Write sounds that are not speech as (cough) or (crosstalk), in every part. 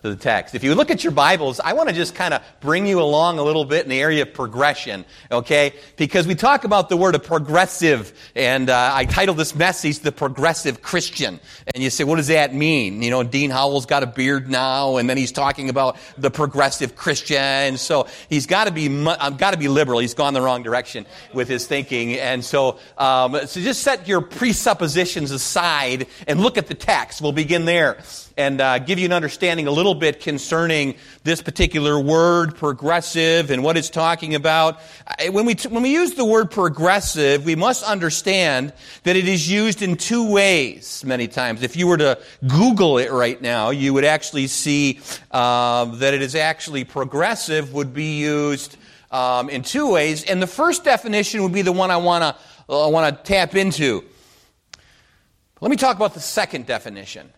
to the text. If you look at your Bibles, I want to just kind of bring you along a little bit in the area of progression, okay? Because we talk about the word of progressive, and uh, I titled this message "The Progressive Christian." And you say, what does that mean? You know, Dean Howell's got a beard now, and then he's talking about the progressive Christian. So he's got to be, I've got to be liberal. He's gone the wrong direction with his thinking, and so um, so just set your presuppositions aside and look at the text. We'll begin there and uh, give you an understanding a little bit concerning this particular word, progressive, and what it's talking about. When we, t- when we use the word progressive, we must understand that it is used in two ways many times. If you were to Google it right now, you would actually see uh, that it is actually progressive would be used um, in two ways. And the first definition would be the one I want to I want to tap into. Let me talk about the second definition.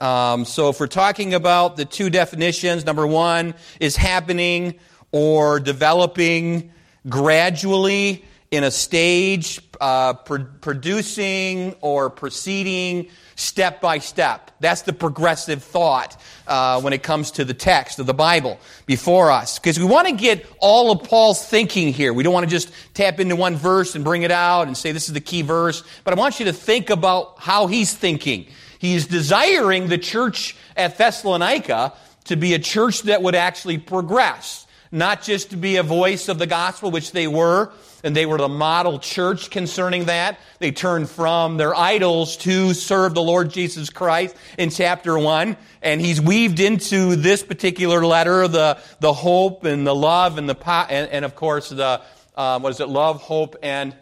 Um, so if we're talking about the two definitions, number one is happening or developing gradually in a stage, uh, pr- producing or proceeding step by step. That's the progressive thought uh, when it comes to the text of the Bible before us. Because we want to get all of Paul's thinking here. We don't want to just tap into one verse and bring it out and say this is the key verse. But I want you to think about how he's thinking He's desiring the church at Thessalonica to be a church that would actually progress, not just to be a voice of the gospel, which they were, and they were the model church concerning that. They turned from their idols to serve the Lord Jesus Christ in chapter 1. And he's weaved into this particular letter the, the hope and the love and the, and, and of course, the, uh, what is it, love, hope, and,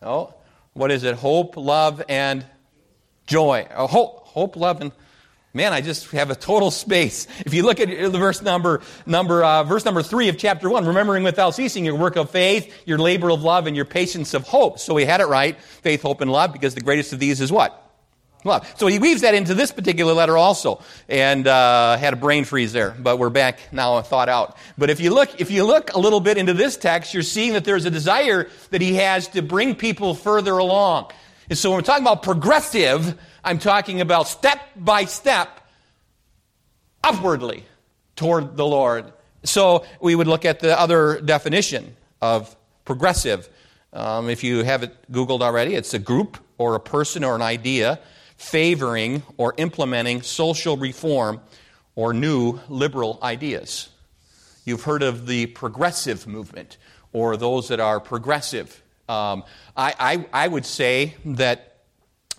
oh, what is it, hope, love, and joy, uh, hope, hope, love, and man, I just have a total space. If you look at the verse number, number, uh, verse number three of chapter one, remembering without ceasing your work of faith, your labor of love, and your patience of hope. So we had it right, faith, hope, and love, because the greatest of these is what? Love. So he weaves that into this particular letter also, and uh, had a brain freeze there, but we're back now, thought out. But if you look, if you look a little bit into this text, you're seeing that there's a desire that he has to bring people further along. And so when we're talking about progressive, I'm talking about step by step upwardly toward the Lord. So we would look at the other definition of progressive. Um, if you have it Googled already, it's a group or a person or an idea favoring or implementing social reform or new liberal ideas. You've heard of the progressive movement or those that are progressive. Um, I, I, I, would say that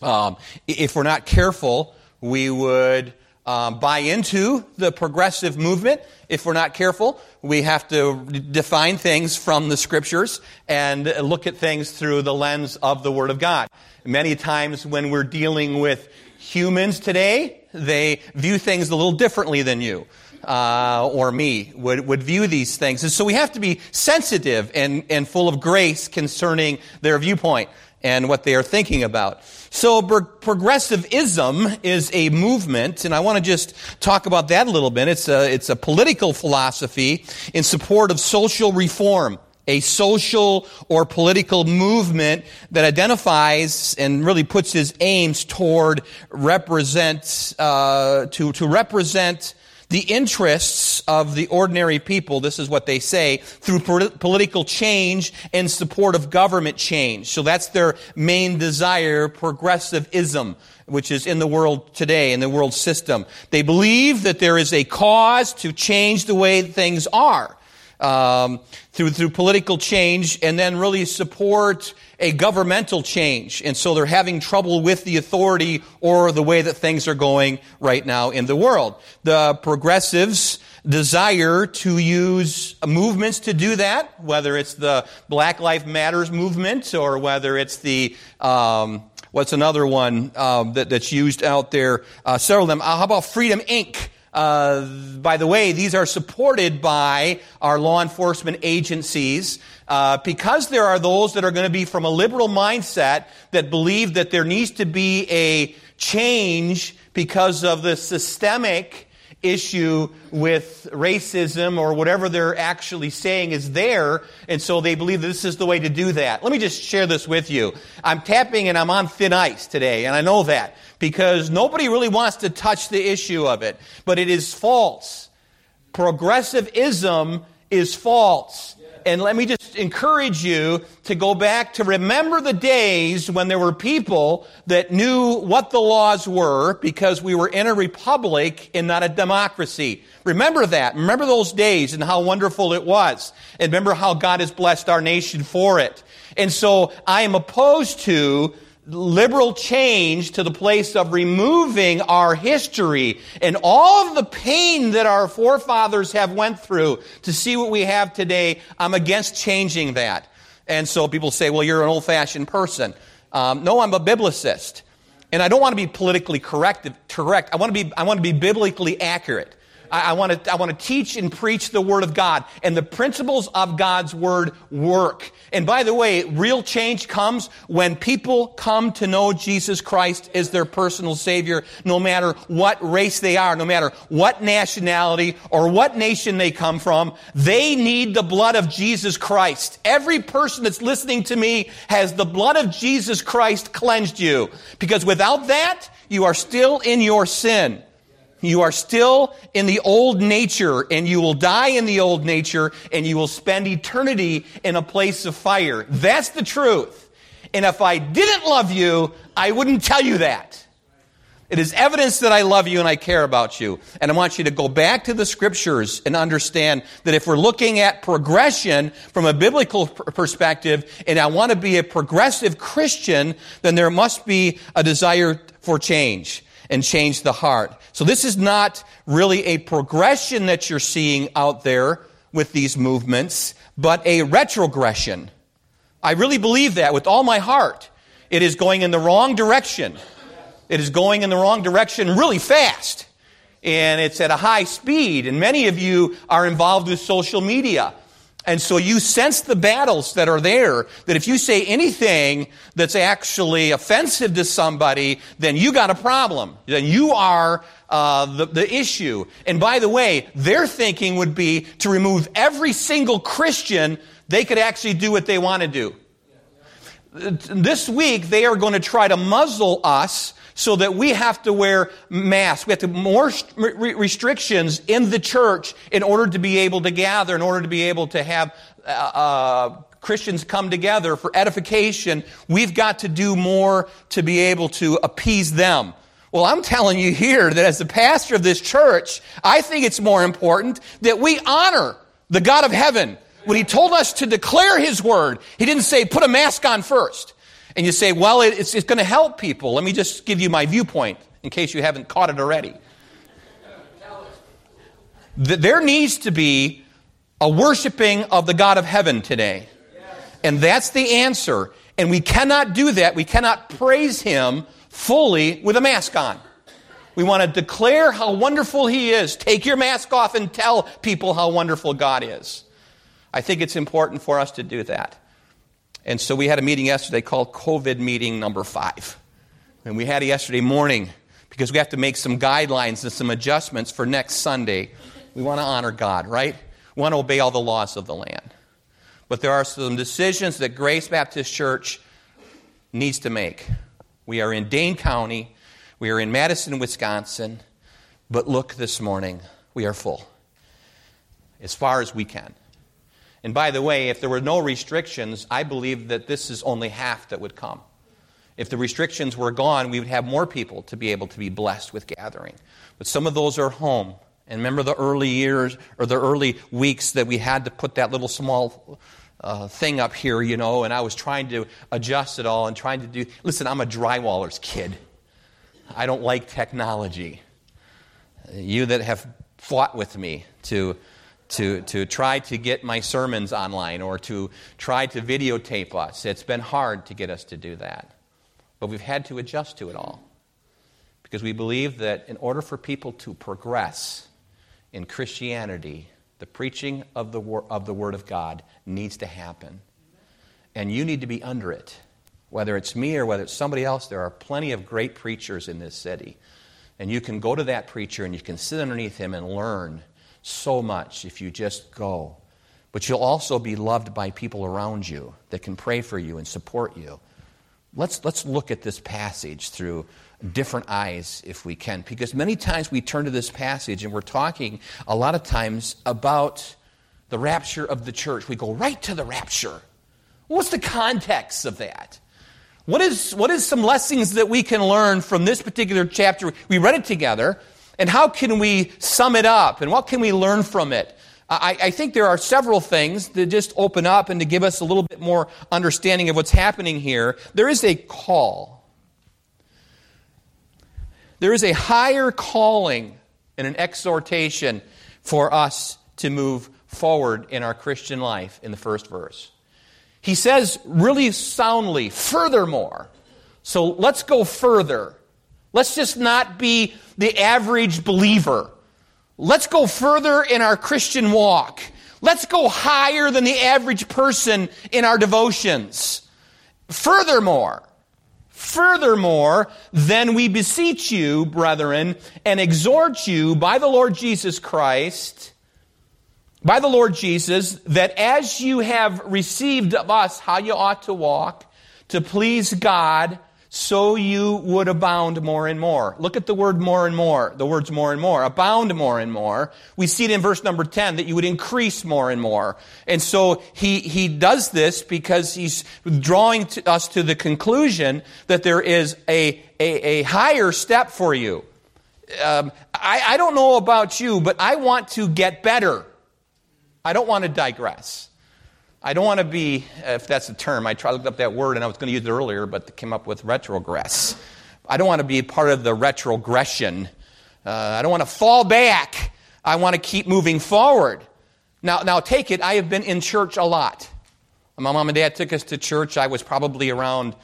um, if we're not careful, we would um, buy into the progressive movement. If we're not careful, we have to define things from the scriptures and look at things through the lens of the Word of God. Many times when we're dealing with humans today, they view things a little differently than you uh, or me would, would view these things. And so we have to be sensitive and, and full of grace concerning their viewpoint and what they are thinking about. So progressivism is a movement, and I want to just talk about that a little bit. It's a, it's a political philosophy in support of social reform a social or political movement that identifies and really puts his aims toward represent uh, to to represent the interests of the ordinary people, this is what they say, through political change and support of government change. So that's their main desire, progressivism, which is in the world today, in the world system. They believe that there is a cause to change the way things are um, through, through political change and then really support a governmental change. And so they're having trouble with the authority or the way that things are going right now in the world. The progressives desire to use movements to do that, whether it's the Black Lives Matters movement or whether it's the, um, what's another one um, that, that's used out there? Uh, several of them. Uh, how about Freedom Inc.? Uh, by the way, these are supported by our law enforcement agencies uh, because there are those that are going to be from a liberal mindset that believe that there needs to be a change because of the systemic issue with racism or whatever they're actually saying is there, and so they believe this is the way to do that. Let me just share this with you. I'm tapping and I'm on thin ice today, and I know that because nobody really wants to touch the issue of it, but it is false. Progressivism is false. And let me just encourage you to go back to remember the days when there were people that knew what the laws were because we were in a republic and not a democracy. Remember that. Remember those days and how wonderful it was. And remember how God has blessed our nation for it. And so I am opposed to liberal change to the place of removing our history and all of the pain that our forefathers have went through to see what we have today. I'm against changing that. And so people say, well, you're an old fashioned person. Um, no, I'm a biblicist. And I don't want to be politically correct. correct. I want to be, I want to be biblically accurate. I, I, want to, I want to teach and preach the Word of God. And the principles of God's Word work. And by the way, real change comes when people come to know Jesus Christ as their personal Savior, no matter what race they are, no matter what nationality or what nation they come from. They need the blood of Jesus Christ. Every person that's listening to me has the blood of Jesus Christ cleansed you. Because without that, you are still in your sin. You are still in the old nature and you will die in the old nature and you will spend eternity in a place of fire. That's the truth. And if I didn't love you, I wouldn't tell you that. It is evidence that I love you and I care about you. And I want you to go back to the scriptures and understand that if we're looking at progression from a biblical perspective and I want to be a progressive Christian, then there must be a desire for change and change the heart. So this is not really a progression that you're seeing out there with these movements, but a retrogression. I really believe that with all my heart. It is going in the wrong direction. It is going in the wrong direction really fast. And it's at a high speed. And many of you are involved with social media. And so you sense the battles that are there, that if you say anything that's actually offensive to somebody, then you got a problem. Then you are uh, the, the issue. And by the way, their thinking would be to remove every single Christian, they could actually do what they want to do. This week, they are going to try to muzzle us so that we have to wear masks. We have to more restrictions in the church in order to be able to gather, in order to be able to have uh, uh, Christians come together for edification. We've got to do more to be able to appease them. Well, I'm telling you here that as the pastor of this church, I think it's more important that we honor the God of heaven. When he told us to declare his word, he didn't say put a mask on first. And you say, well, it's, it's going to help people. Let me just give you my viewpoint in case you haven't caught it already. There needs to be a worshiping of the God of heaven today. And that's the answer. And we cannot do that. We cannot praise Him fully with a mask on. We want to declare how wonderful He is. Take your mask off and tell people how wonderful God is. I think it's important for us to do that. And so we had a meeting yesterday called COVID meeting number five. And we had it yesterday morning because we have to make some guidelines and some adjustments for next Sunday. We want to honor God, right? We want to obey all the laws of the land. But there are some decisions that Grace Baptist Church needs to make. We are in Dane County, we are in Madison, Wisconsin, but look this morning, we are full as far as we can. And by the way, if there were no restrictions, I believe that this is only half that would come. If the restrictions were gone, we would have more people to be able to be blessed with gathering. But some of those are home. And remember the early years or the early weeks that we had to put that little small uh, thing up here, you know, and I was trying to adjust it all and trying to do. Listen, I'm a drywaller's kid. I don't like technology. You that have fought with me to to, to try to get my sermons online or to try to videotape us. It's been hard to get us to do that. But we've had to adjust to it all. Because we believe that in order for people to progress in Christianity, the preaching of the, wor- of the Word of God needs to happen. And you need to be under it. Whether it's me or whether it's somebody else, there are plenty of great preachers in this city. And you can go to that preacher and you can sit underneath him and learn so much if you just go. But you'll also be loved by people around you that can pray for you and support you. Let's, let's look at this passage through different eyes if we can, because many times we turn to this passage and we're talking a lot of times about the rapture of the church. We go right to the rapture. What's the context of that? What is, what is some lessons that we can learn from this particular chapter? We read it together, and how can we sum it up, and what can we learn from it? I, I, think there are several things that just open up and to give us a little bit more understanding of what's happening here. There is a call. There is a higher calling and an exhortation for us to move forward in our Christian life in the first verse. He says really soundly, furthermore. So let's go further. Let's just not be the average believer. Let's go further in our Christian walk. Let's go higher than the average person in our devotions. Furthermore, furthermore, then we beseech you, brethren, and exhort you by the Lord Jesus Christ by the Lord Jesus that as you have received of us how you ought to walk to please God, so you would abound more and more. Look at the word more and more. The words more and more. Abound more and more. We see it in verse number 10 that you would increase more and more. And so he, he does this because he's drawing to us to the conclusion that there is a, a, a higher step for you. Um, I, I don't know about you, but I want to get better. I don't want to digress. I don't want to be, if that's the term, I tried to look up that word and I was going to use it earlier, but came up with retrogress. I don't want to be part of the retrogression. Uh, I don't want to fall back. I want to keep moving forward. Now, now take it, I have been in church a lot. My mom and dad took us to church. I was probably around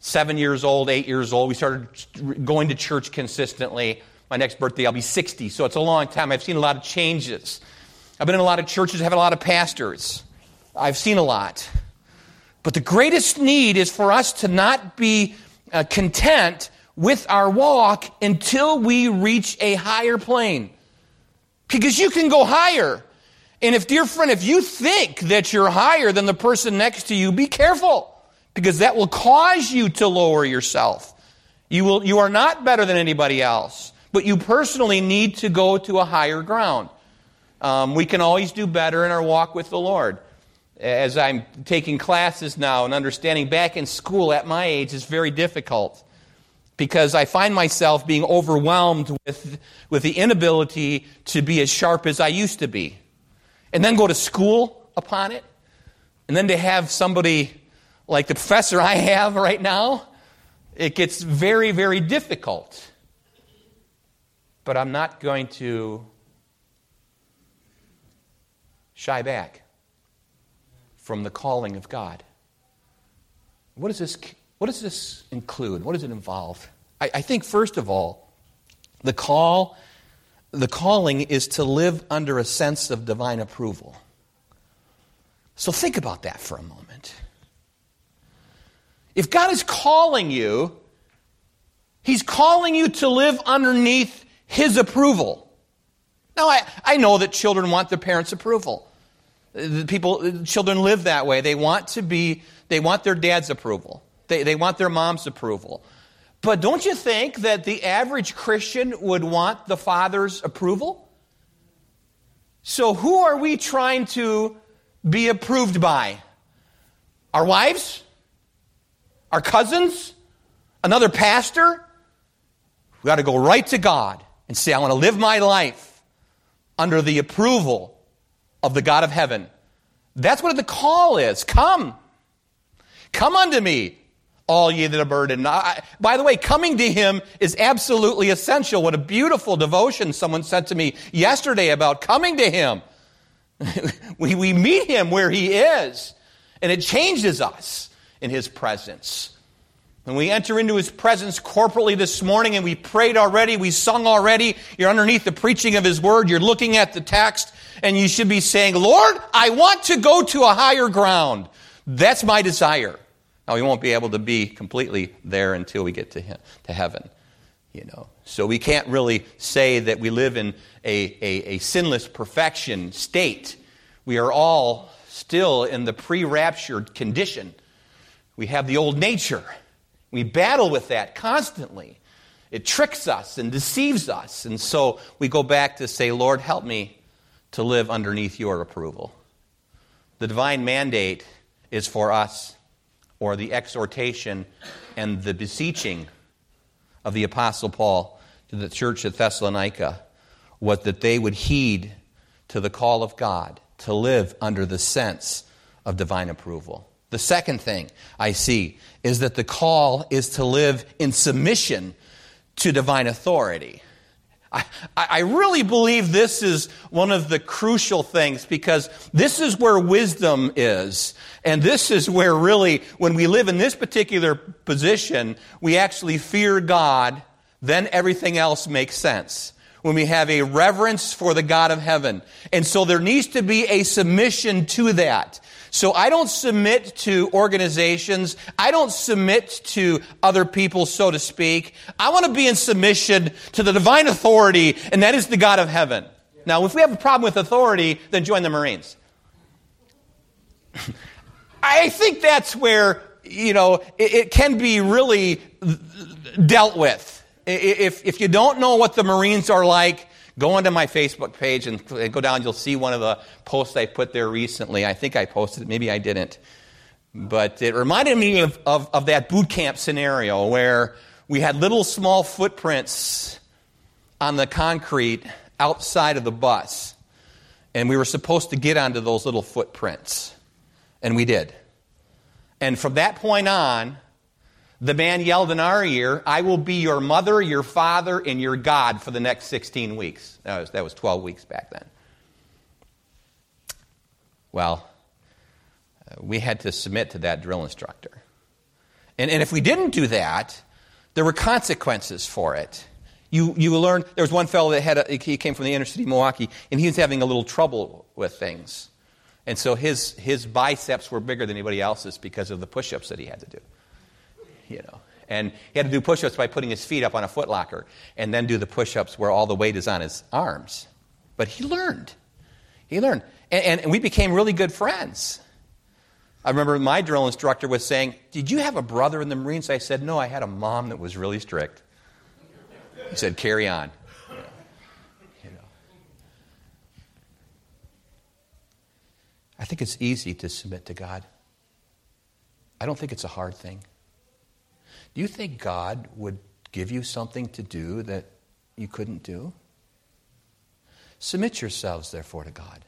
seven years old, eight years old. We started going to church consistently. My next birthday, I'll be 60, so it's a long time. I've seen a lot of changes. I've been in a lot of churches, have a lot of pastors. I've seen a lot. But the greatest need is for us to not be uh, content with our walk until we reach a higher plane. Because you can go higher. And if, dear friend, if you think that you're higher than the person next to you, be careful. Because that will cause you to lower yourself. You, will, you are not better than anybody else. But you personally need to go to a higher ground. Um, we can always do better in our walk with the Lord. As I'm taking classes now and understanding back in school at my age is very difficult because I find myself being overwhelmed with, with the inability to be as sharp as I used to be. And then go to school upon it. And then to have somebody like the professor I have right now, it gets very, very difficult. But I'm not going to shy back from the calling of God. What does this, what does this include? What does it involve? I, I think, first of all, the call, the calling is to live under a sense of divine approval. So think about that for a moment. If God is calling you, He's calling you to live underneath His approval. Now, I, I know that children want their parents' approval. People, children live that way. They want to be, they want their dad's approval. They, they want their mom's approval. But don't you think that the average Christian would want the father's approval? So who are we trying to be approved by? Our wives? Our cousins? Another pastor? We got to go right to God and say, I want to live my life under the approval of the God of heaven. That's what the call is. Come. Come unto me, all ye that are burdened. I, by the way, coming to him is absolutely essential. What a beautiful devotion someone said to me yesterday about coming to him. (laughs) we, we meet him where he is, and it changes us in his presence. And we enter into His presence corporately this morning and we prayed already, we sung already, you're underneath the preaching of His Word, you're looking at the text, and you should be saying, Lord, I want to go to a higher ground. That's my desire. Now, we won't be able to be completely there until we get to, him, to heaven. You know, so we can't really say that we live in a, a, a sinless perfection state. We are all still in the pre raptured condition. We have the old nature. We battle with that constantly. It tricks us and deceives us. And so we go back to say, Lord, help me to live underneath your approval. The divine mandate is for us, or the exhortation and the beseeching of the Apostle Paul to the church at Thessalonica was that they would heed to the call of God to live under the sense of divine approval. The second thing I see is that the call is to live in submission to divine authority. I, I really believe this is one of the crucial things because this is where wisdom is. And this is where really, when we live in this particular position, we actually fear God, then everything else makes sense. When we have a reverence for the God of heaven. And so there needs to be a submission to that. So I don't submit to organizations. I don't submit to other people, so to speak. I want to be in submission to the divine authority, and that is the God of heaven. Now, if we have a problem with authority, then join the Marines. (laughs) I think that's where, you know, it, it can be really dealt with. If, if you don't know what the Marines are like, Go onto my Facebook page and go down. You'll see one of the posts I put there recently. I think I posted it. Maybe I didn't. But it reminded me of, of, of that boot camp scenario where we had little small footprints on the concrete outside of the bus. And we were supposed to get onto those little footprints. And we did. And from that point on, the man yelled in our ear, I will be your mother, your father, and your God for the next 16 weeks. That was, that was 12 weeks back then. Well, uh, we had to submit to that drill instructor. And, and if we didn't do that, there were consequences for it. You, you learned, there was one fellow that had a, he came from the inner city of Milwaukee, and he was having a little trouble with things. And so his, his biceps were bigger than anybody else's because of the push ups that he had to do you know. And he had to do push ups by putting his feet up on a footlocker and then do the push ups where all the weight is on his arms. But he learned. He learned. And, and, and we became really good friends. I remember my drill instructor was saying, Did you have a brother in the Marines? I said, No, I had a mom that was really strict. He said, Carry on. You know. I think it's easy to submit to God. I don't think it's a hard thing. Do you think God would give you something to do that you couldn't do? Submit yourselves, therefore, to God.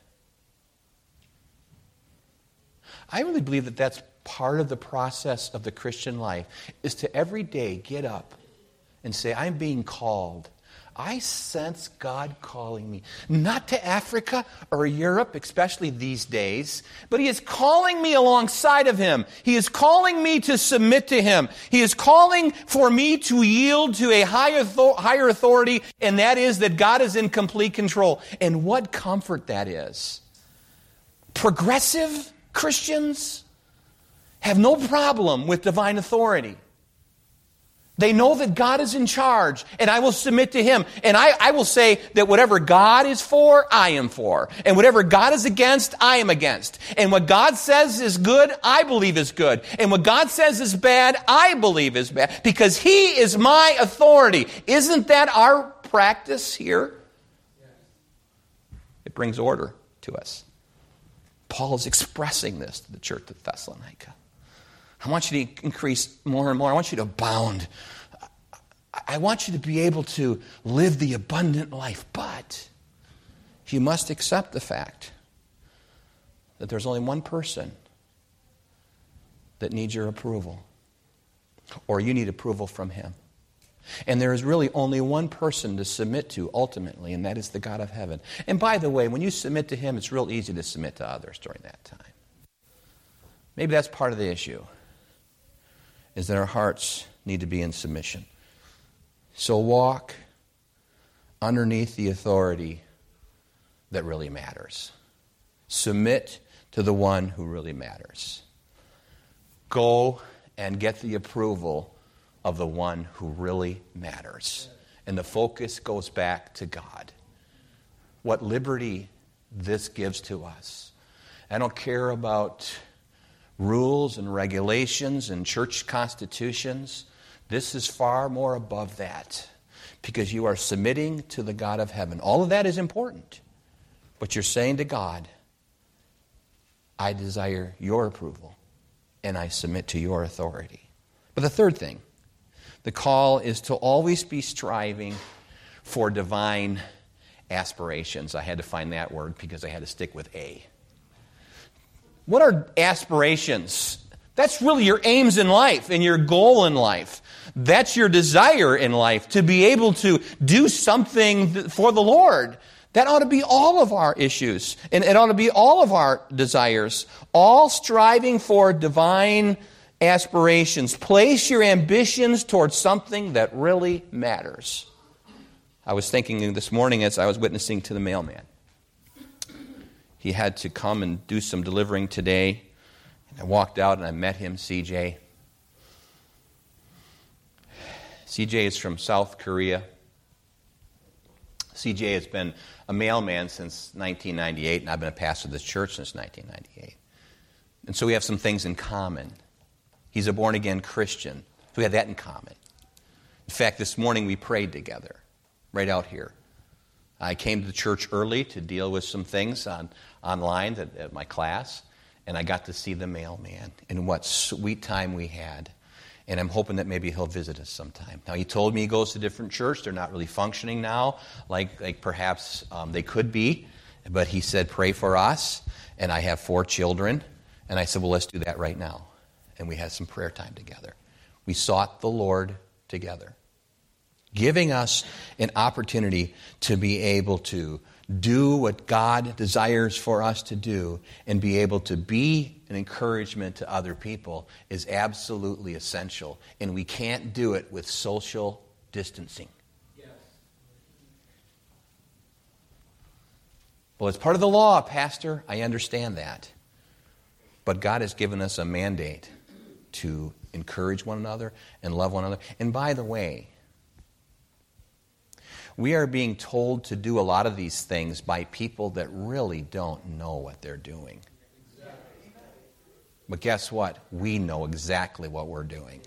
I really believe that that's part of the process of the Christian life is to every day get up and say, I'm being called I sense God calling me, not to Africa or Europe, especially these days, but He is calling me alongside of Him. He is calling me to submit to Him. He is calling for me to yield to a higher authority, and that is that God is in complete control. And what comfort that is. Progressive Christians have no problem with divine authority. They know that God is in charge, and I will submit to Him. And I, I, will say that whatever God is for, I am for. And whatever God is against, I am against. And what God says is good, I believe is good. And what God says is bad, I believe is bad. Because He is my authority. Isn't that our practice here? It brings order to us. Paul is expressing this to the church of Thessalonica. I want you to increase more and more. I want you to abound. I want you to be able to live the abundant life, but you must accept the fact that there's only one person that needs your approval, or you need approval from him. And there is really only one person to submit to ultimately, and that is the God of heaven. And by the way, when you submit to him, it's real easy to submit to others during that time. Maybe that's part of the issue is that our hearts need to be in submission. So walk underneath the authority that really matters. Submit to the one who really matters. Go and get the approval of the one who really matters. and the focus goes back to God. What liberty this gives to us. I don't care about rules and regulations and church constitutions. This is far more above that because you are submitting to the God of heaven. All of that is important. But you're saying to God, I desire your approval and I submit to your authority. But the third thing, the call is to always be striving for divine aspirations. I had to find that word because I had to stick with A. What are aspirations? That's really your aims in life and your goal in life. That's your desire in life to be able to do something for the Lord. That ought to be all of our issues, and it ought to be all of our desires, all striving for divine aspirations. Place your ambitions towards something that really matters. I was thinking this morning as I was witnessing to the mailman. He had to come and do some delivering today. And I walked out and I met him, CJ. CJ is from South Korea. CJ has been a mailman since 1998, and I've been a pastor of this church since 1998. And so we have some things in common. He's a born again Christian, so we have that in common. In fact, this morning we prayed together right out here. I came to the church early to deal with some things on, online at, at my class, and I got to see the mailman. And what sweet time we had. And I'm hoping that maybe he'll visit us sometime. Now, he told me he goes to different church. They're not really functioning now like, like perhaps um, they could be. But he said, Pray for us. And I have four children. And I said, Well, let's do that right now. And we had some prayer time together. We sought the Lord together giving us an opportunity to be able to do what God desires for us to do and be able to be an encouragement to other people is absolutely essential. And we can't do it with social distancing. Well, it's part of the law, Pastor. I understand that. But God has given us a mandate to encourage one another and love one another. And by the way, we are being told to do a lot of these things by people that really don't know what they're doing. But guess what? We know exactly what we're doing.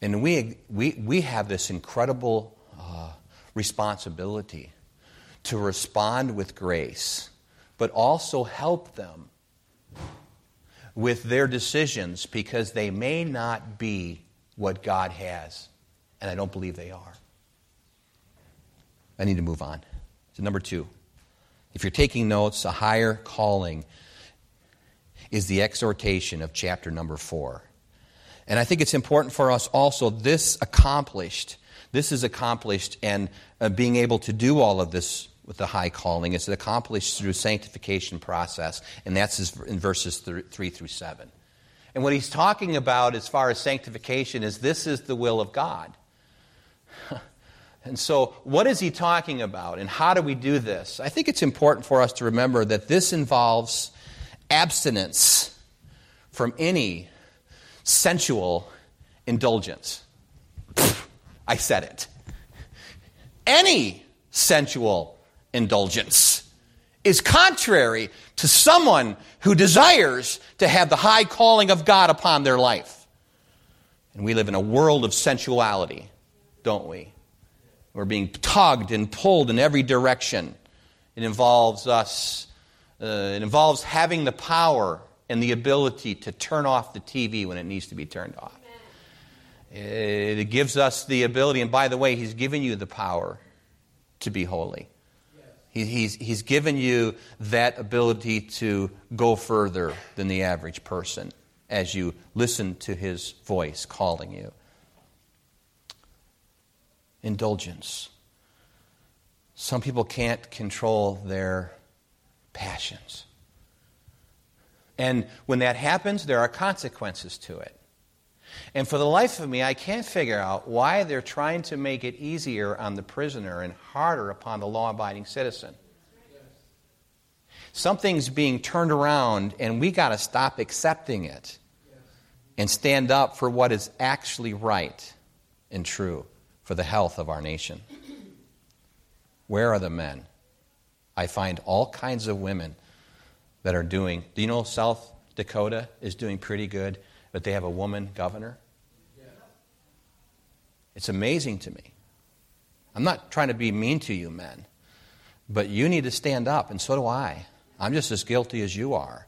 And we, we, we have this incredible uh, responsibility to respond with grace, but also help them with their decisions because they may not be what God has. And I don't believe they are. I need to move on. So, number two, if you're taking notes, a higher calling is the exhortation of chapter number four. And I think it's important for us also, this accomplished, this is accomplished, and uh, being able to do all of this with the high calling is accomplished through sanctification process, and that's in verses three through seven. And what he's talking about as far as sanctification is this is the will of God. (laughs) And so, what is he talking about, and how do we do this? I think it's important for us to remember that this involves abstinence from any sensual indulgence. I said it. Any sensual indulgence is contrary to someone who desires to have the high calling of God upon their life. And we live in a world of sensuality, don't we? We're being tugged and pulled in every direction. It involves us, uh, it involves having the power and the ability to turn off the TV when it needs to be turned off. It, gives us the ability, and by the way, He's given you the power to be holy. He, he's, he's given you that ability to go further than the average person as you listen to His voice calling you indulgence. Some people can't control their passions. And when that happens, there are consequences to it. And for the life of me, I can't figure out why they're trying to make it easier on the prisoner and harder upon the law abiding citizen. Something's being turned around, and we got to stop accepting it and stand up for what is actually right and true for the health of our nation. Where are the men? I find all kinds of women that are doing. Do you know South Dakota is doing pretty good, but they have a woman governor? It's amazing to me. I'm not trying to be mean to you, men, but you need to stand up, and so do I. I'm just as guilty as you are.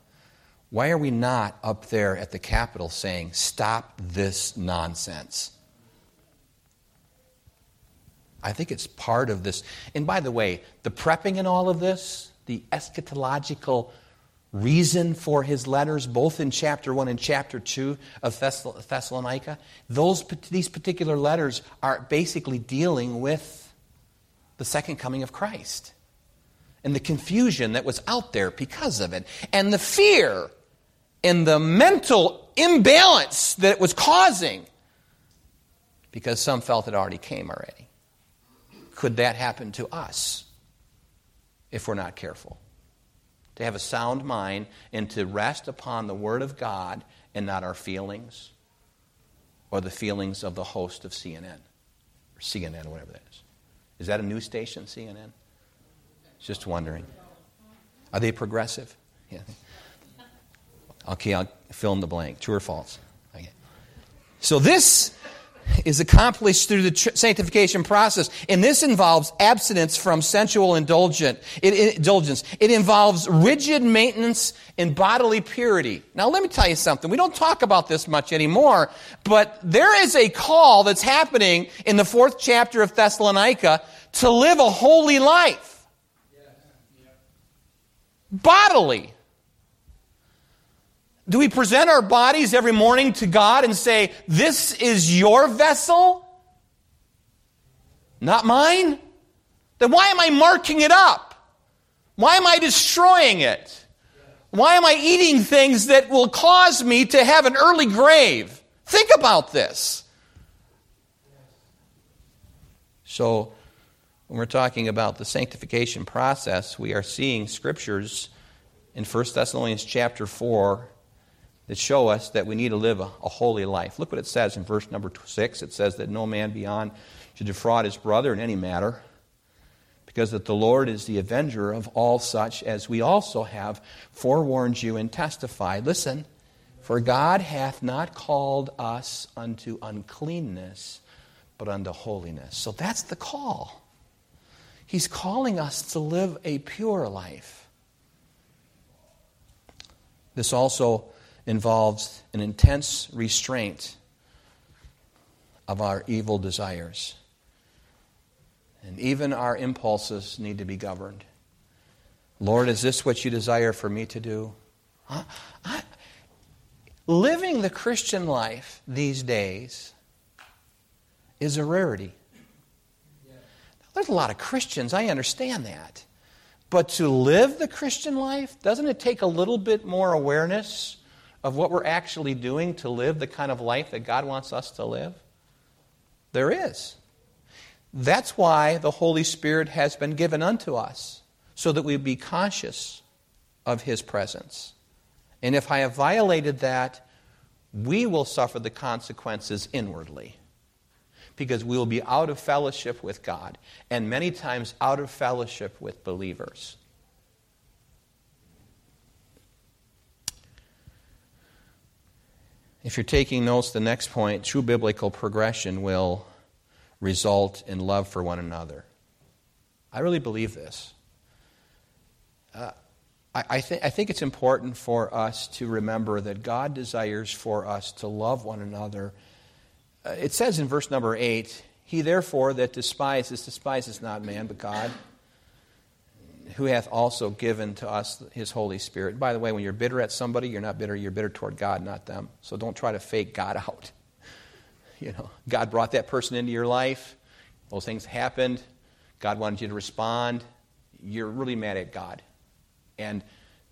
Why are we not up there at the Capitol saying, stop this nonsense? I think it's part of this. And by the way, the prepping in all of this, the eschatological reason for his letters, both in chapter 1 and chapter 2 of Thessalonica, those, these particular letters are basically dealing with the second coming of Christ and the confusion that was out there because of it, and the fear and the mental imbalance that it was causing because some felt it already came already. Could that happen to us if we're not careful? To have a sound mind and to rest upon the Word of God and not our feelings or the feelings of the host of CNN or CNN, whatever that is. Is that a news station, CNN? Just wondering. Are they progressive? Yeah. Okay, I'll fill in the blank. True or false? Okay. So this is accomplished through the sanctification process. And this involves abstinence from sensual indulgent, it, indulgence. It involves rigid maintenance in bodily purity. Now, let me tell you something. We don't talk about this much anymore, but there is a call that's happening in the fourth chapter of Thessalonica to live a holy life. Bodily. Do we present our bodies every morning to God and say, This is your vessel, not mine? Then why am I marking it up? Why am I destroying it? Why am I eating things that will cause me to have an early grave? Think about this. So, when we're talking about the sanctification process, we are seeing scriptures in 1 Thessalonians chapter 4 that show us that we need to live a, a, holy life. Look what it says in verse number 6. It says that no man beyond should defraud his brother in any matter, because that the Lord is the avenger of all such, as we also have forewarned you and testified. Listen, for God hath not called us unto uncleanness, but unto holiness. So that's the call. He's calling us to live a pure life. This also involves an intense restraint of our evil desires. And even our impulses need to be governed. Lord, is this what you desire for me to do? I, living the Christian life these days is a rarity. There's a lot of Christians, I understand that. But to live the Christian life, doesn't it take a little bit more awareness of what we're actually doing to live the kind of life that God wants us to live? There is. That's why the Holy Spirit has been given unto us, so that we be conscious of His presence. And if I have violated that, we will suffer the consequences inwardly because we will be out of fellowship with God and many times out of fellowship with believers. If you're taking notes, the next point true biblical progression will result in love for one another. I really believe this. Uh, I, I, th- I think it's important for us to remember that God desires for us to love one another. Uh, it says in verse number 8, He therefore that despises, despises not man, but God who hath also given to us his Holy Spirit. By the way, when you're bitter at somebody, you're not bitter, you're bitter toward God, not them. So don't try to fake God (laughs) out. You know, God brought that person into your life, those things happened, God wanted you to respond. You're really mad at God. And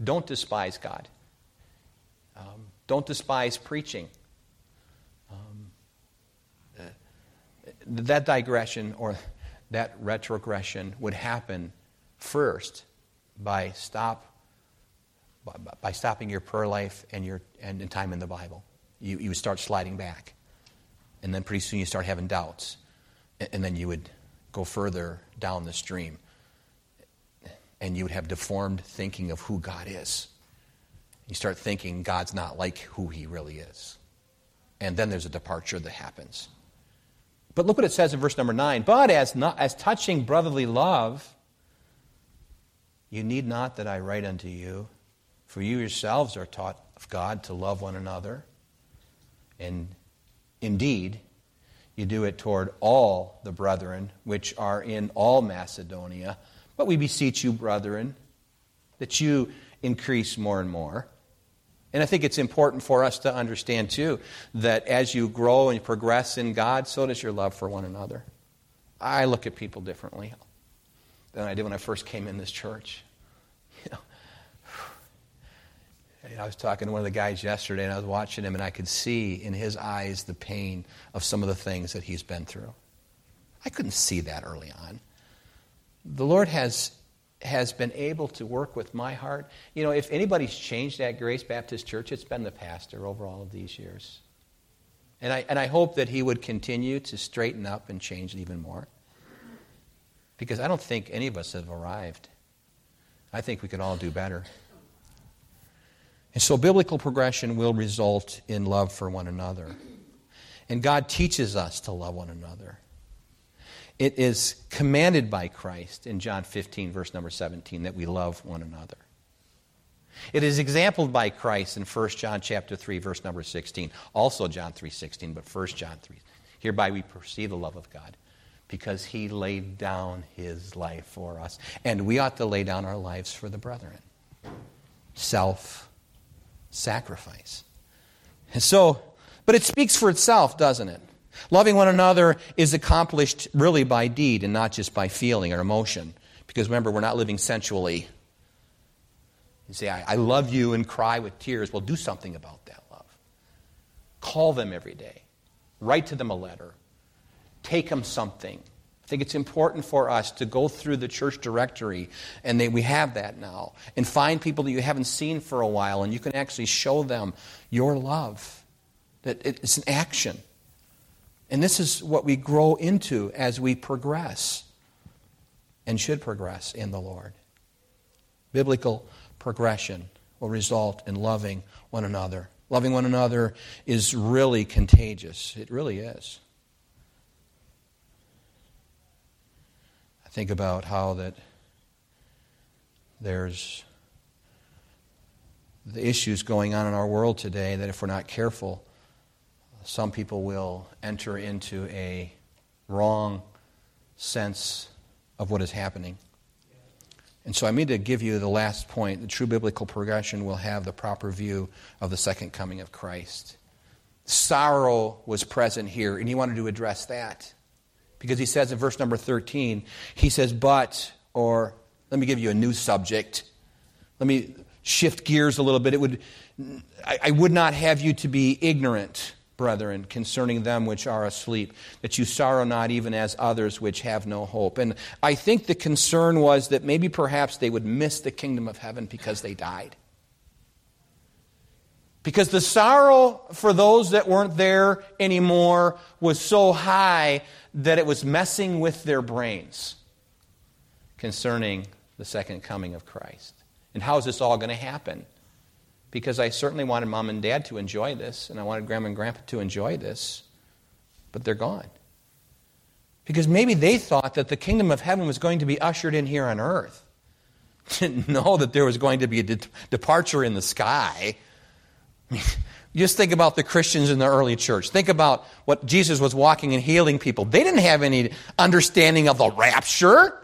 don't despise God. Um, don't despise preaching. Um, uh, that digression or that retrogression would happen first by stop by, stopping your prayer life and your and, time in the Bible. You you start sliding back, and then pretty soon you start having doubts, And then you would go further down the stream and you would have deformed thinking of who God is. You start thinking God's not like who he really is. And then there's a departure that happens. But look what it says in verse number 9. But as, not, as touching brotherly love, you need not that I write unto you, for you yourselves are taught of God to love one another. And indeed, you do it toward all the brethren which are in all Macedonia. But we beseech you, brethren, that you increase more and more. And I think it's important for us to understand, too, that as you grow and progress in God, so does your love for one another. I look at people differently than I did when I first came in this church. You know, (sighs) I was talking to one of the guys yesterday, and I was watching him, and I could see in his eyes the pain of some of the things that he's been through. I couldn't see that early on. The Lord has has been able to work with my heart. You know, if anybody's changed at Grace Baptist Church, it's been the pastor over all of these years. And I, and I hope that he would continue to straighten up and change even more. Because I don't think any of us have arrived. I think we could all do better. And so biblical progression will result in love for one another. And God teaches us to love one another. It is commanded by Christ in John 15, verse number 17, that we love one another. It is exampled by Christ in 1 John chapter 3, verse number 16. Also John 3, 16, but 1 John 3. Hereby we perceive the love of God because he laid down his life for us. And we ought to lay down our lives for the brethren. Self sacrifice. And so, but it speaks for itself, doesn't it? Loving one another is accomplished really by deed and not just by feeling or emotion. Because remember, we're not living sensually. You say, I, I love you and cry with tears. Well, do something about that love. Call them every day. Write to them a letter. Take them something. I think it's important for us to go through the church directory, and they, we have that now, and find people that you haven't seen for a while, and you can actually show them your love. That it's an action. And this is what we grow into as we progress and should progress in the Lord. Biblical progression will result in loving one another. Loving one another is really contagious. It really is. Think about how that there's the issues going on in our world today that if we're not careful, some people will enter into a wrong sense of what is happening. And so I mean to give you the last point. The true biblical progression will have the proper view of the second coming of Christ. Sorrow was present here, and he wanted to address that. Because he says in verse number 13, he says, But, or let me give you a new subject. Let me shift gears a little bit. It would, I, I would not have you to be ignorant brethren, concerning them which are asleep, that you sorrow not even as others which have no hope. And I think the concern was that maybe perhaps they would miss the kingdom of heaven because they died. Because the sorrow for those that weren't there anymore was so high that it was messing with their brains concerning the second coming of Christ. And how is this all going to happen? because I certainly wanted mom and dad to enjoy this, and I wanted grandma and grandpa to enjoy this, but they're gone. Because maybe they thought that the kingdom of heaven was going to be ushered in here on earth. (laughs) Didn't know that there was going to be a de- departure in the sky. (laughs) just think about the Christians in the early church. Think about what Jesus was walking and healing people. They didn't have any understanding of the rapture.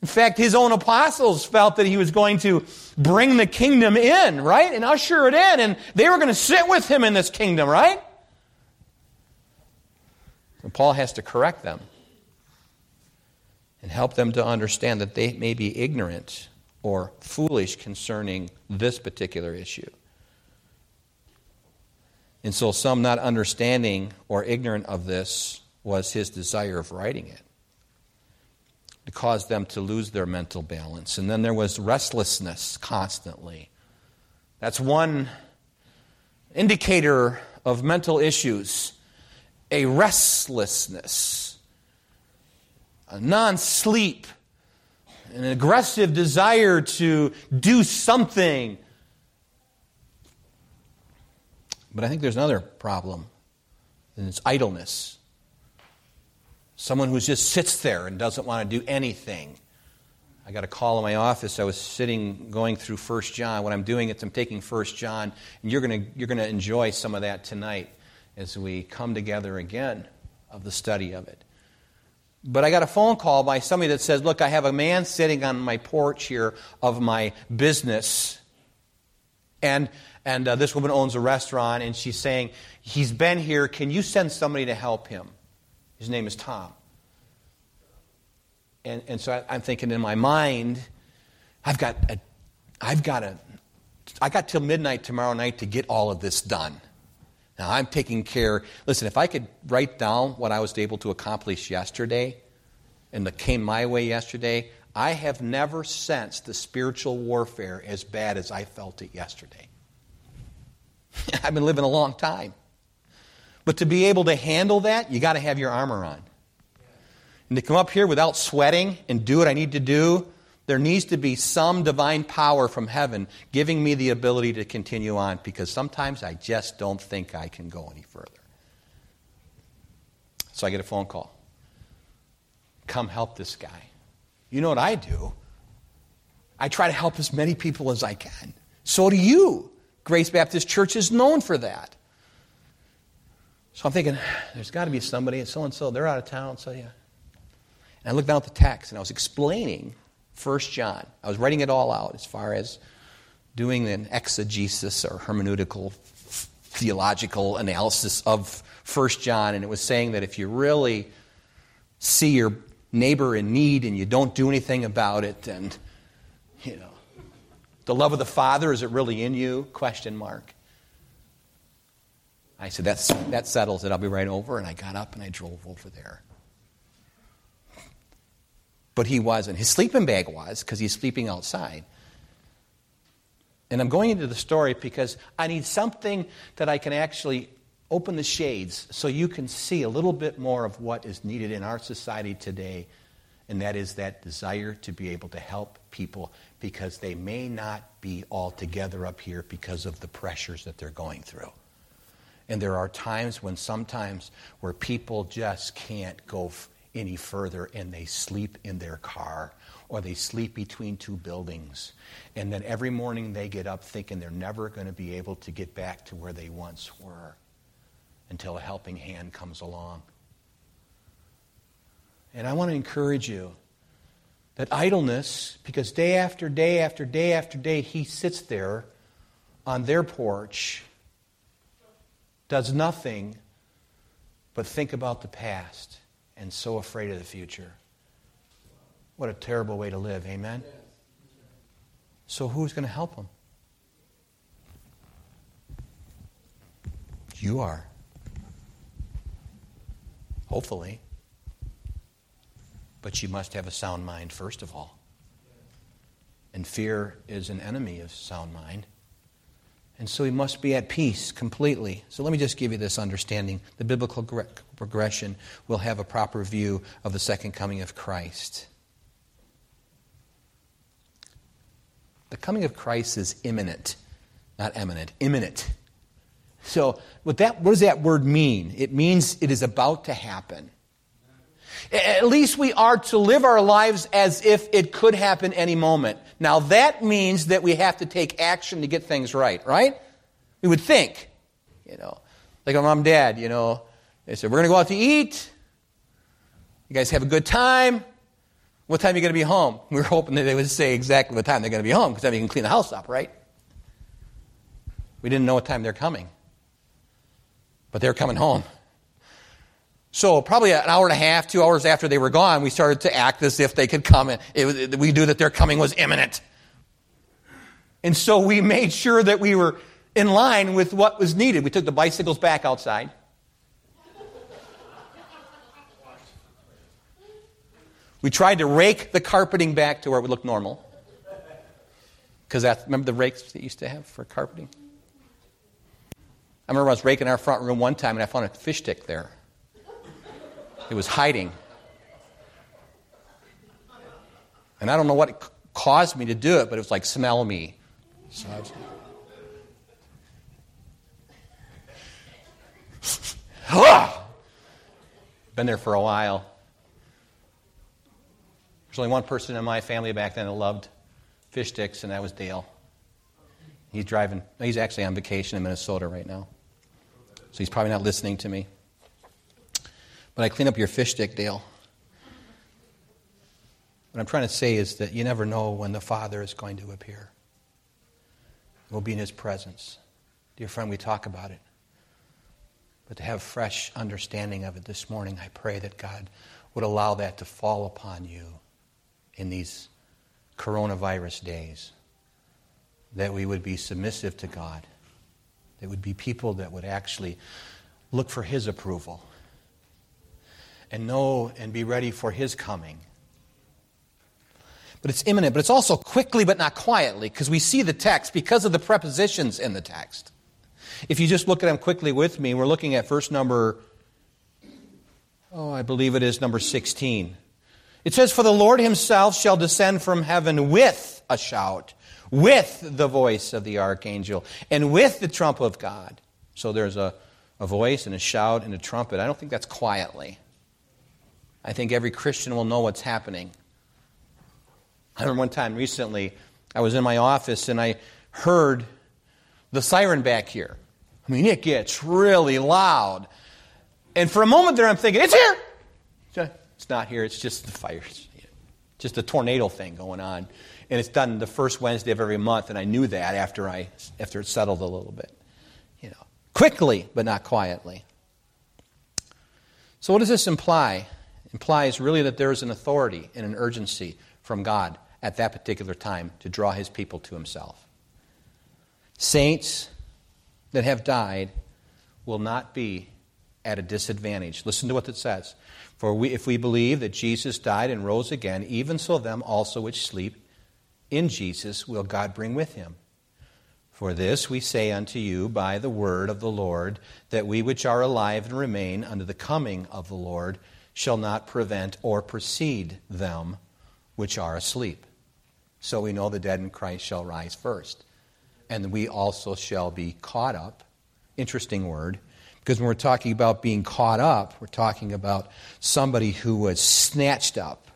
In fact, his own apostles felt that he was going to bring the kingdom in, right? And usher it in. And they were going to sit with him in this kingdom, right? And Paul has to correct them and help them to understand that they may be ignorant or foolish concerning this particular issue. And so, some not understanding or ignorant of this was his desire of writing it to cause them to lose their mental balance. And then there was restlessness constantly. That's one indicator of mental issues a restlessness. a non sleep, an aggressive desire to do something. But I think there's another problem, and it's idleness. Someone who just sits there and doesn't want to do anything. I got a call in my office. I was sitting going through 1 John. What I'm doing is I'm taking 1 John, and you're going to you're going to enjoy some of that tonight as we come together again of the study of it. But I got a phone call by somebody that says, Look, I have a man sitting on my porch here of my business. And, and uh, this woman owns a restaurant, and she's saying, He's been here. Can you send somebody to help him? His name is Tom. And, and so I, am thinking in my mind, I've got a, I've got a, I got till midnight tomorrow night to get all of this done. Now I'm taking care. Listen, if I could write down what I was able to accomplish yesterday and that came my way yesterday, I have never sensed the spiritual warfare as bad as I felt it yesterday. (laughs) I've been living a long time. But to be able to handle that, you got to have your armor on. And to come up here without sweating and do what I need to do, there needs to be some divine power from heaven giving me the ability to continue on because sometimes I just don't think I can go any further. So I get a phone call. Come help this guy. You know what I do? I try to help as many people as I can. So do you. Grace Baptist Church is known for that. So I'm thinking, there's got to be somebody, and so and so, they're out of town, so yeah. And I looked down at the text and I was explaining 1 John. I was writing it all out as far as doing an exegesis or hermeneutical theological analysis of 1 John, and it was saying that if you really see your neighbor in need and you don't do anything about it, and you know, the love of the Father is it really in you? Question mark. I said, That's, that settles it. I'll be right over. And I got up and I drove over there. But he wasn't. His sleeping bag was because he's sleeping outside. And I'm going into the story because I need something that I can actually open the shades so you can see a little bit more of what is needed in our society today. And that is that desire to be able to help people because they may not be all together up here because of the pressures that they're going through. And there are times when sometimes where people just can't go f- any further and they sleep in their car or they sleep between two buildings. And then every morning they get up thinking they're never going to be able to get back to where they once were until a helping hand comes along. And I want to encourage you that idleness, because day after day after day after day he sits there on their porch does nothing but think about the past and so afraid of the future. What a terrible way to live, amen? So, who's going to help him? You are. Hopefully. But you must have a sound mind, first of all. And fear is an enemy of sound mind. And so he must be at peace completely. So let me just give you this understanding. The biblical progression will have a proper view of the second coming of Christ. The coming of Christ is imminent, not eminent, imminent. So, what, that, what does that word mean? It means it is about to happen. At least we are to live our lives as if it could happen any moment. Now, that means that we have to take action to get things right, right? We would think, you know, like our mom and dad, you know, they said, We're going to go out to eat. You guys have a good time. What time are you going to be home? (laughs) We were hoping that they would say exactly what time they're going to be home because then we can clean the house up, right? We didn't know what time they're coming. But they're coming home. So probably an hour and a half, two hours after they were gone, we started to act as if they could come. And we knew that their coming was imminent. And so we made sure that we were in line with what was needed. We took the bicycles back outside. We tried to rake the carpeting back to where it would look normal. Because that's, remember the rakes that used to have for carpeting? I remember I was raking our front room one time and I found a fish stick there. It was hiding. And I don't know what caused me to do it, but it was like, smell me. So I (laughs) Been there for a while. There's only one person in my family back then that loved fish sticks, and that was Dale. He's driving, he's actually on vacation in Minnesota right now. So he's probably not listening to me. But I clean up your fish stick, Dale. What I'm trying to say is that you never know when the Father is going to appear. We'll be in His presence. Dear friend, we talk about it. But to have fresh understanding of it this morning, I pray that God would allow that to fall upon you in these coronavirus days. That we would be submissive to God. That would be people that would actually look for His approval and know and be ready for His coming but it's imminent, but it's also quickly but not quietly, because we see the text because of the prepositions in the text. If you just look at them quickly with me, we're looking at verse number, oh, I believe it is number 16. It says, For the Lord himself shall descend from heaven with a shout, with the voice of the archangel, and with the trump of God. So there's a, a voice and a shout and a trumpet. I don't think that's quietly. I think every Christian will know what's happening. I remember one time recently, I was in my office and I heard the siren back here. I mean, it gets really loud. And for a moment there, I'm thinking, it's here! It's not here, it's just the fire. Just a tornado thing going on. And it's done the first Wednesday of every month, and I knew that after, I, after it settled a little bit. You know, quickly, but not quietly. So, what does this imply? Implies really that there is an authority and an urgency from God at that particular time to draw his people to himself. Saints that have died will not be at a disadvantage. Listen to what it says. For we, if we believe that Jesus died and rose again, even so them also which sleep in Jesus will God bring with him. For this we say unto you by the word of the Lord, that we which are alive and remain unto the coming of the Lord shall not prevent or precede them which are asleep. So we know the dead in Christ shall rise first. And we also shall be caught up. Interesting word. Because when we're talking about being caught up, we're talking about somebody who was snatched up,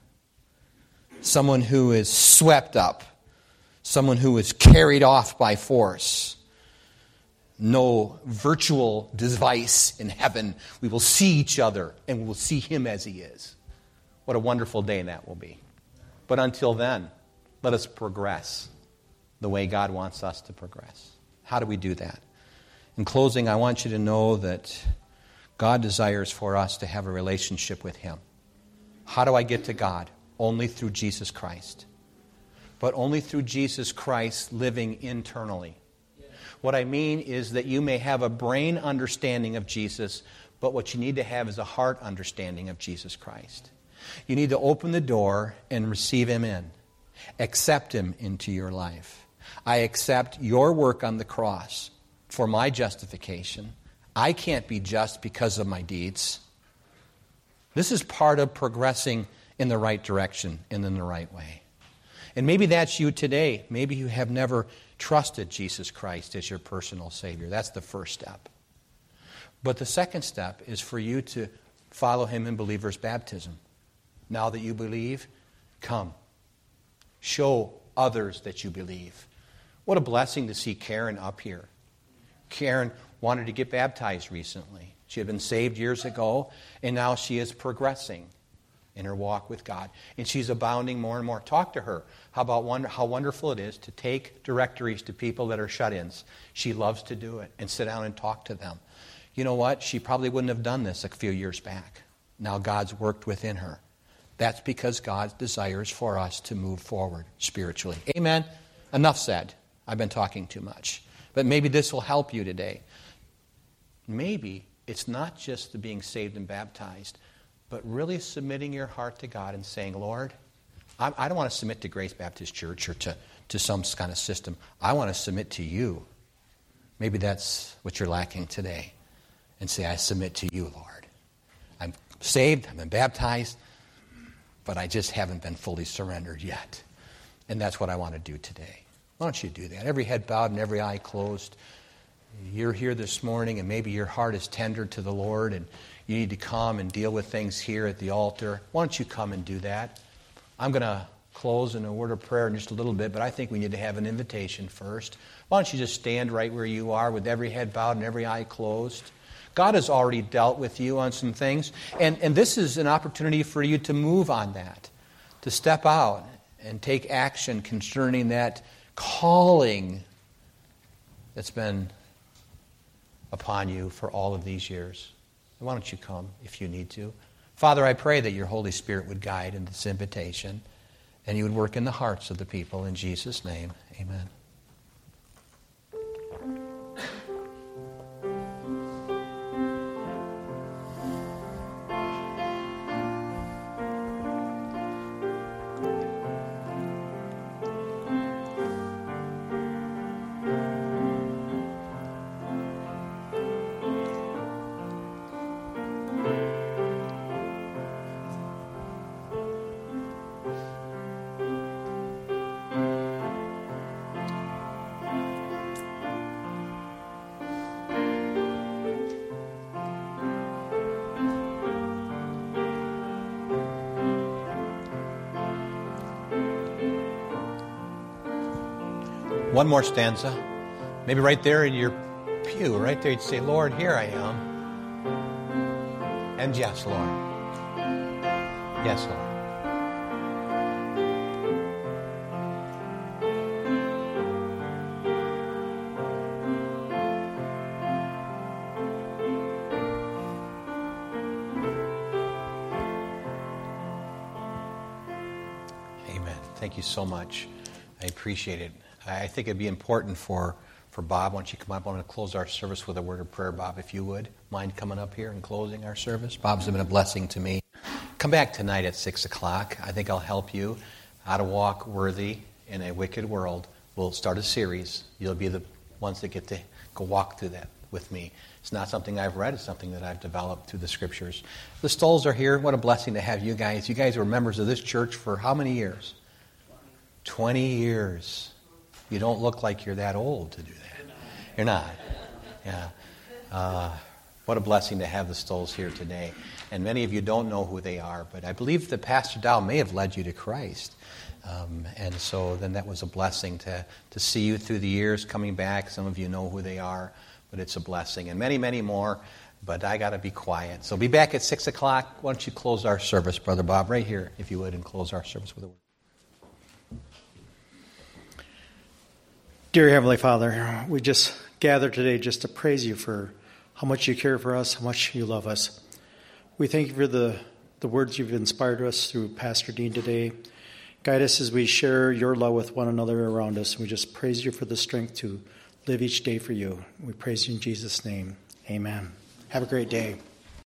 someone who is swept up, someone who is carried off by force. No virtual device in heaven. We will see each other and we will see him as he is. What a wonderful day that will be. But until then, let us progress the way God wants us to progress. How do we do that? In closing, I want you to know that God desires for us to have a relationship with Him. How do I get to God? Only through Jesus Christ. But only through Jesus Christ living internally. What I mean is that you may have a brain understanding of Jesus, but what you need to have is a heart understanding of Jesus Christ. You need to open the door and receive Him in. Accept Him into your life. I accept your work on the cross for my justification. I can't be just because of my deeds. This is part of progressing in the right direction and in the right way. And maybe that's you today. Maybe you have never trusted Jesus Christ as your personal Savior. That's the first step. But the second step is for you to follow Him in believer's baptism. Now that you believe, come. Show others that you believe. What a blessing to see Karen up here. Karen wanted to get baptized recently. She had been saved years ago, and now she is progressing in her walk with God. And she's abounding more and more. Talk to her. How about wonder, how wonderful it is to take directories to people that are shut ins. She loves to do it and sit down and talk to them. You know what? She probably wouldn't have done this a few years back. Now God's worked within her. That's because God desires for us to move forward spiritually. Amen. Enough said. I've been talking too much. But maybe this will help you today. Maybe it's not just the being saved and baptized, but really submitting your heart to God and saying, Lord, I, I don't want to submit to Grace Baptist Church or to, to some kind of system. I want to submit to you. Maybe that's what you're lacking today. And say, I submit to you, Lord. I'm saved, I've been baptized. but I just haven't been fully surrendered yet. And that's what I want to do today. Why don't you do that? Every head bowed and every eye closed. You're here this morning, and maybe your heart is tender to the Lord, and you need to come and deal with things here at the altar. Why don't you come and do that? I'm going to close in a word of prayer in just a little bit, but I think we need to have an invitation first. Why don't you just stand right where you are with every head bowed and every eye closed? God has already dealt with you on some things, and, and this is an opportunity for you to move on that, to step out and take action concerning that calling that's been upon you for all of these years. Why don't you come if you need to? Father, I pray that your Holy Spirit would guide in this invitation and you would work in the hearts of the people. In Jesus' name, amen. One more stanza. Maybe right there in your pew, right there, you'd say, Lord, here I am. And yes, Lord. Yes, Lord. Amen. Thank you so much. I appreciate it. I think it'd be important for, for Bob. Don't you come up? I want to close our service with a word of prayer, Bob, if you would. Mind coming up here and closing our service? Bob's been a blessing to me. Come back tonight at 6 o'clock. I think I'll help you how to walk worthy in a wicked world. We'll start a series. You'll be the ones that get to go walk through that with me. It's not something I've read, it's something that I've developed through the scriptures. The Stolls are here. What a blessing to have you guys. You guys were members of this church for how many years? 20 years. You don't look like you're that old to do that. You're not. Yeah. Uh, what a blessing to have the Stolls here today. And many of you don't know who they are, but I believe that Pastor Dow may have led you to Christ. Um, and so then that was a blessing to, to see you through the years coming back. Some of you know who they are, but it's a blessing. And many, many more, but I got to be quiet. So be back at 6 o'clock. Why don't you close our service, Brother Bob, right here, if you would, and close our service with a word. Dear Heavenly Father, we just gather today just to praise you for how much you care for us, how much you love us. We thank you for the, the words you've inspired us through Pastor Dean today. Guide us as we share your love with one another around us. We just praise you for the strength to live each day for you. We praise you in Jesus' name. Amen. Have a great day.